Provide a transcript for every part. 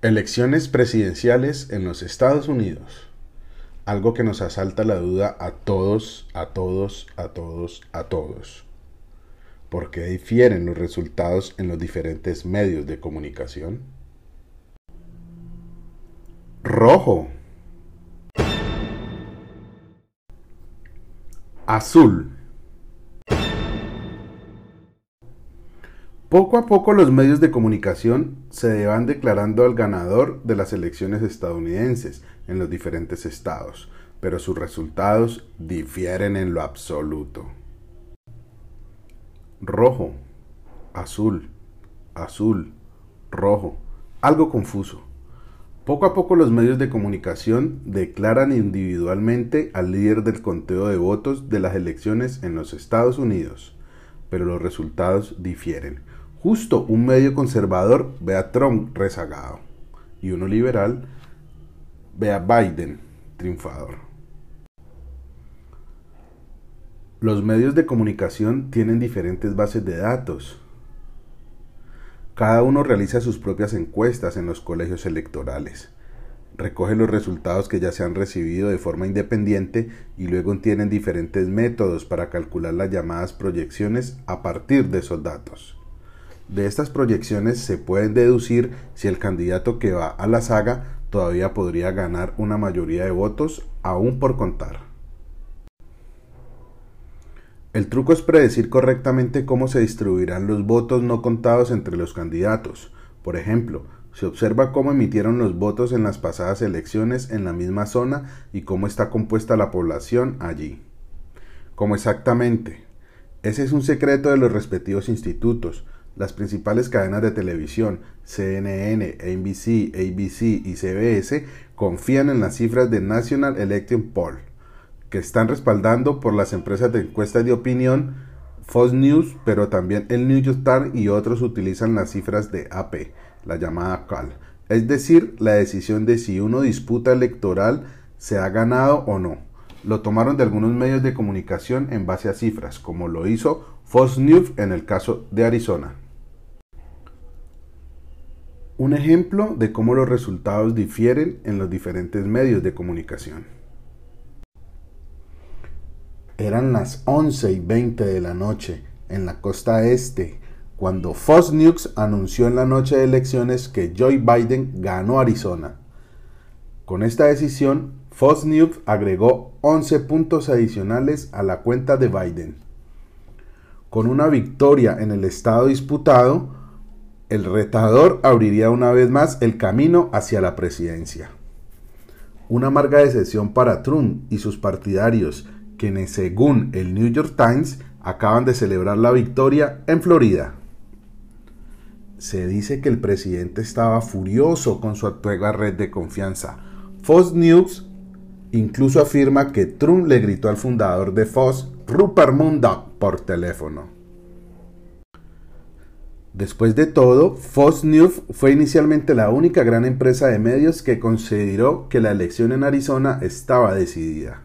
Elecciones presidenciales en los Estados Unidos. Algo que nos asalta la duda a todos, a todos, a todos, a todos. ¿Por qué difieren los resultados en los diferentes medios de comunicación? Rojo. Azul. Poco a poco los medios de comunicación se van declarando al ganador de las elecciones estadounidenses en los diferentes estados, pero sus resultados difieren en lo absoluto. Rojo, azul, azul, rojo, algo confuso. Poco a poco los medios de comunicación declaran individualmente al líder del conteo de votos de las elecciones en los Estados Unidos, pero los resultados difieren Justo un medio conservador ve a Trump rezagado y uno liberal ve a Biden triunfador. Los medios de comunicación tienen diferentes bases de datos. Cada uno realiza sus propias encuestas en los colegios electorales. Recoge los resultados que ya se han recibido de forma independiente y luego tienen diferentes métodos para calcular las llamadas proyecciones a partir de esos datos. De estas proyecciones se pueden deducir si el candidato que va a la saga todavía podría ganar una mayoría de votos aún por contar. El truco es predecir correctamente cómo se distribuirán los votos no contados entre los candidatos. Por ejemplo, se observa cómo emitieron los votos en las pasadas elecciones en la misma zona y cómo está compuesta la población allí. ¿Cómo exactamente? Ese es un secreto de los respectivos institutos, las principales cadenas de televisión, CNN, NBC, ABC y CBS, confían en las cifras de National Election Poll, que están respaldando por las empresas de encuestas de opinión Fox News, pero también el New York Times y otros utilizan las cifras de AP, la llamada CAL, es decir, la decisión de si una disputa electoral se ha ganado o no. Lo tomaron de algunos medios de comunicación en base a cifras, como lo hizo Fox News en el caso de Arizona. Un ejemplo de cómo los resultados difieren en los diferentes medios de comunicación. Eran las 11 y 20 de la noche en la costa este cuando Fox News anunció en la noche de elecciones que Joe Biden ganó Arizona. Con esta decisión, Fox News agregó 11 puntos adicionales a la cuenta de Biden. Con una victoria en el estado disputado, el retador abriría una vez más el camino hacia la presidencia. Una amarga decepción para Trump y sus partidarios, quienes según el New York Times acaban de celebrar la victoria en Florida. Se dice que el presidente estaba furioso con su actual red de confianza. Fox News incluso afirma que Trump le gritó al fundador de Fox, Rupert Murdoch, por teléfono. Después de todo, Fox News fue inicialmente la única gran empresa de medios que consideró que la elección en Arizona estaba decidida.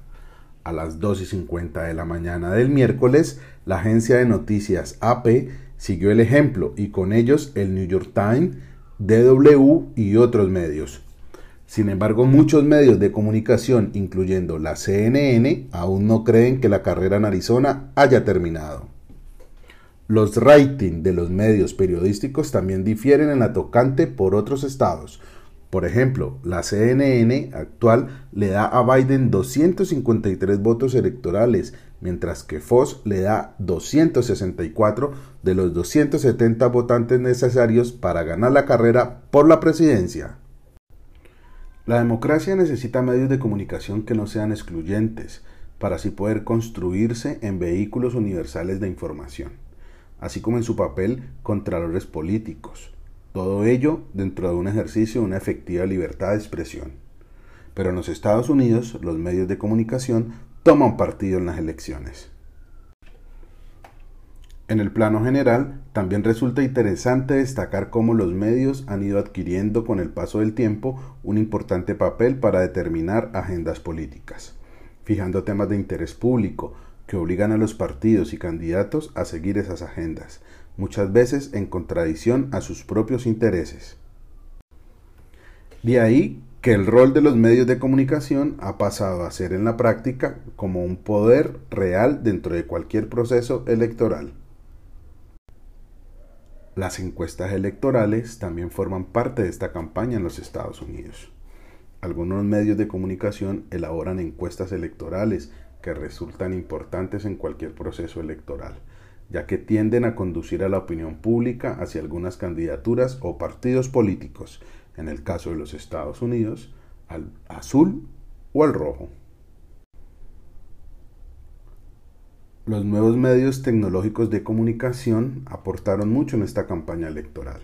A las 2.50 de la mañana del miércoles, la agencia de noticias AP siguió el ejemplo y con ellos el New York Times, DW y otros medios. Sin embargo, muchos medios de comunicación, incluyendo la CNN, aún no creen que la carrera en Arizona haya terminado. Los ratings de los medios periodísticos también difieren en la tocante por otros estados. Por ejemplo, la CNN actual le da a Biden 253 votos electorales, mientras que Fox le da 264 de los 270 votantes necesarios para ganar la carrera por la presidencia. La democracia necesita medios de comunicación que no sean excluyentes, para así poder construirse en vehículos universales de información así como en su papel contralores políticos. Todo ello dentro de un ejercicio de una efectiva libertad de expresión. Pero en los Estados Unidos los medios de comunicación toman partido en las elecciones. En el plano general, también resulta interesante destacar cómo los medios han ido adquiriendo con el paso del tiempo un importante papel para determinar agendas políticas, fijando temas de interés público, que obligan a los partidos y candidatos a seguir esas agendas, muchas veces en contradicción a sus propios intereses. De ahí que el rol de los medios de comunicación ha pasado a ser en la práctica como un poder real dentro de cualquier proceso electoral. Las encuestas electorales también forman parte de esta campaña en los Estados Unidos. Algunos medios de comunicación elaboran encuestas electorales que resultan importantes en cualquier proceso electoral, ya que tienden a conducir a la opinión pública hacia algunas candidaturas o partidos políticos en el caso de los Estados Unidos, al azul o al rojo. Los nuevos medios tecnológicos de comunicación aportaron mucho en esta campaña electoral.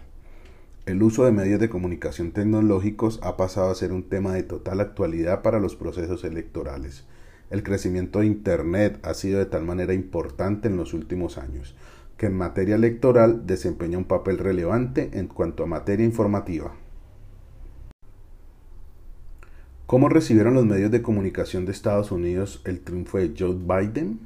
El uso de medios de comunicación tecnológicos ha pasado a ser un tema de total actualidad para los procesos electorales. El crecimiento de Internet ha sido de tal manera importante en los últimos años, que en materia electoral desempeña un papel relevante en cuanto a materia informativa. ¿Cómo recibieron los medios de comunicación de Estados Unidos el triunfo de Joe Biden?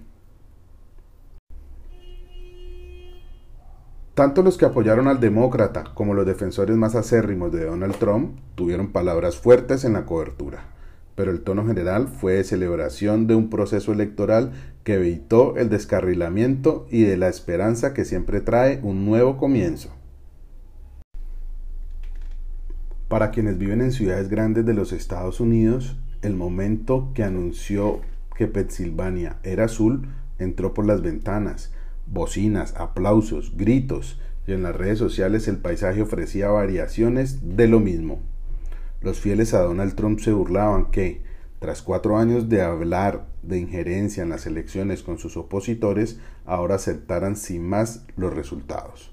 Tanto los que apoyaron al demócrata como los defensores más acérrimos de Donald Trump tuvieron palabras fuertes en la cobertura, pero el tono general fue de celebración de un proceso electoral que evitó el descarrilamiento y de la esperanza que siempre trae un nuevo comienzo. Para quienes viven en ciudades grandes de los Estados Unidos, el momento que anunció que Pensilvania era azul entró por las ventanas, bocinas, aplausos, gritos, y en las redes sociales el paisaje ofrecía variaciones de lo mismo. Los fieles a Donald Trump se burlaban que, tras cuatro años de hablar de injerencia en las elecciones con sus opositores, ahora aceptaran sin más los resultados.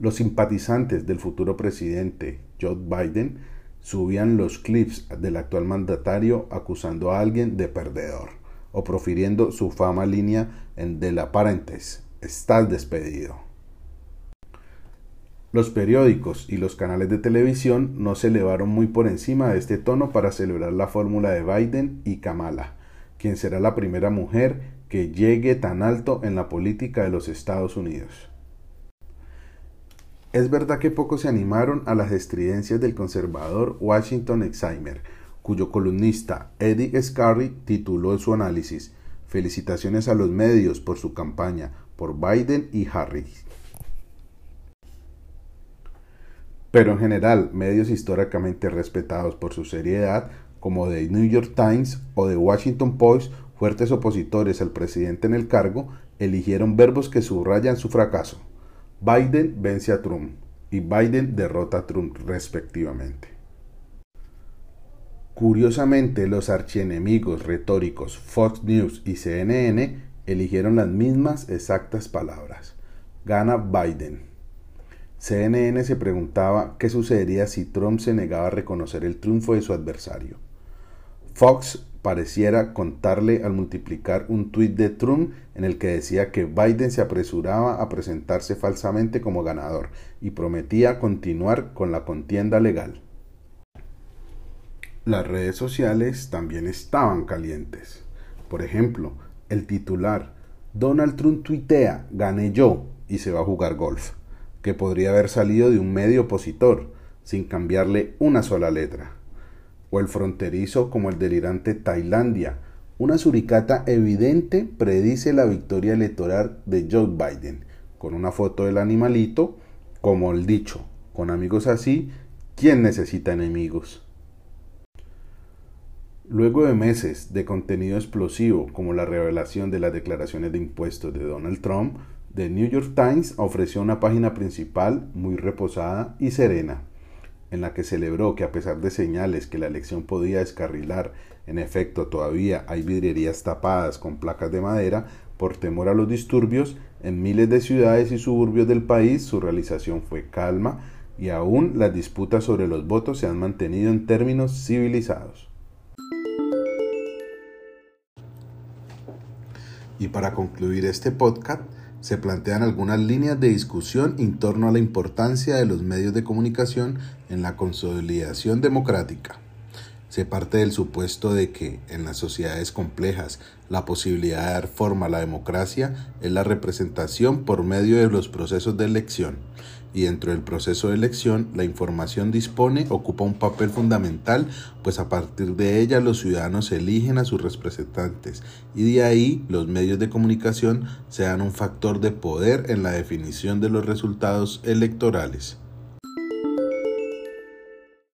Los simpatizantes del futuro presidente Joe Biden subían los clips del actual mandatario acusando a alguien de perdedor o profiriendo su fama línea en de la paréntesis, estás despedido. Los periódicos y los canales de televisión no se elevaron muy por encima de este tono para celebrar la fórmula de Biden y Kamala, quien será la primera mujer que llegue tan alto en la política de los Estados Unidos. Es verdad que pocos se animaron a las estridencias del conservador Washington Exheimer, cuyo columnista Eddie Scarry tituló su análisis Felicitaciones a los medios por su campaña por Biden y Harris. Pero en general, medios históricamente respetados por su seriedad, como The New York Times o The Washington Post, fuertes opositores al presidente en el cargo, eligieron verbos que subrayan su fracaso. Biden vence a Trump y Biden derrota a Trump respectivamente. Curiosamente, los archienemigos retóricos Fox News y CNN eligieron las mismas exactas palabras. Gana Biden. CNN se preguntaba qué sucedería si Trump se negaba a reconocer el triunfo de su adversario. Fox pareciera contarle al multiplicar un tuit de Trump en el que decía que Biden se apresuraba a presentarse falsamente como ganador y prometía continuar con la contienda legal. Las redes sociales también estaban calientes. Por ejemplo, el titular Donald Trump tuitea, gané yo y se va a jugar golf, que podría haber salido de un medio opositor, sin cambiarle una sola letra o el fronterizo como el delirante Tailandia. Una suricata evidente predice la victoria electoral de Joe Biden, con una foto del animalito, como el dicho, con amigos así, ¿quién necesita enemigos? Luego de meses de contenido explosivo como la revelación de las declaraciones de impuestos de Donald Trump, The New York Times ofreció una página principal muy reposada y serena en la que celebró que a pesar de señales que la elección podía descarrilar, en efecto todavía hay vidrierías tapadas con placas de madera por temor a los disturbios, en miles de ciudades y suburbios del país su realización fue calma y aún las disputas sobre los votos se han mantenido en términos civilizados. Y para concluir este podcast, se plantean algunas líneas de discusión en torno a la importancia de los medios de comunicación en la consolidación democrática. Se parte del supuesto de que en las sociedades complejas la posibilidad de dar forma a la democracia es la representación por medio de los procesos de elección, y dentro del proceso de elección la información dispone ocupa un papel fundamental, pues a partir de ella los ciudadanos eligen a sus representantes y de ahí los medios de comunicación sean un factor de poder en la definición de los resultados electorales.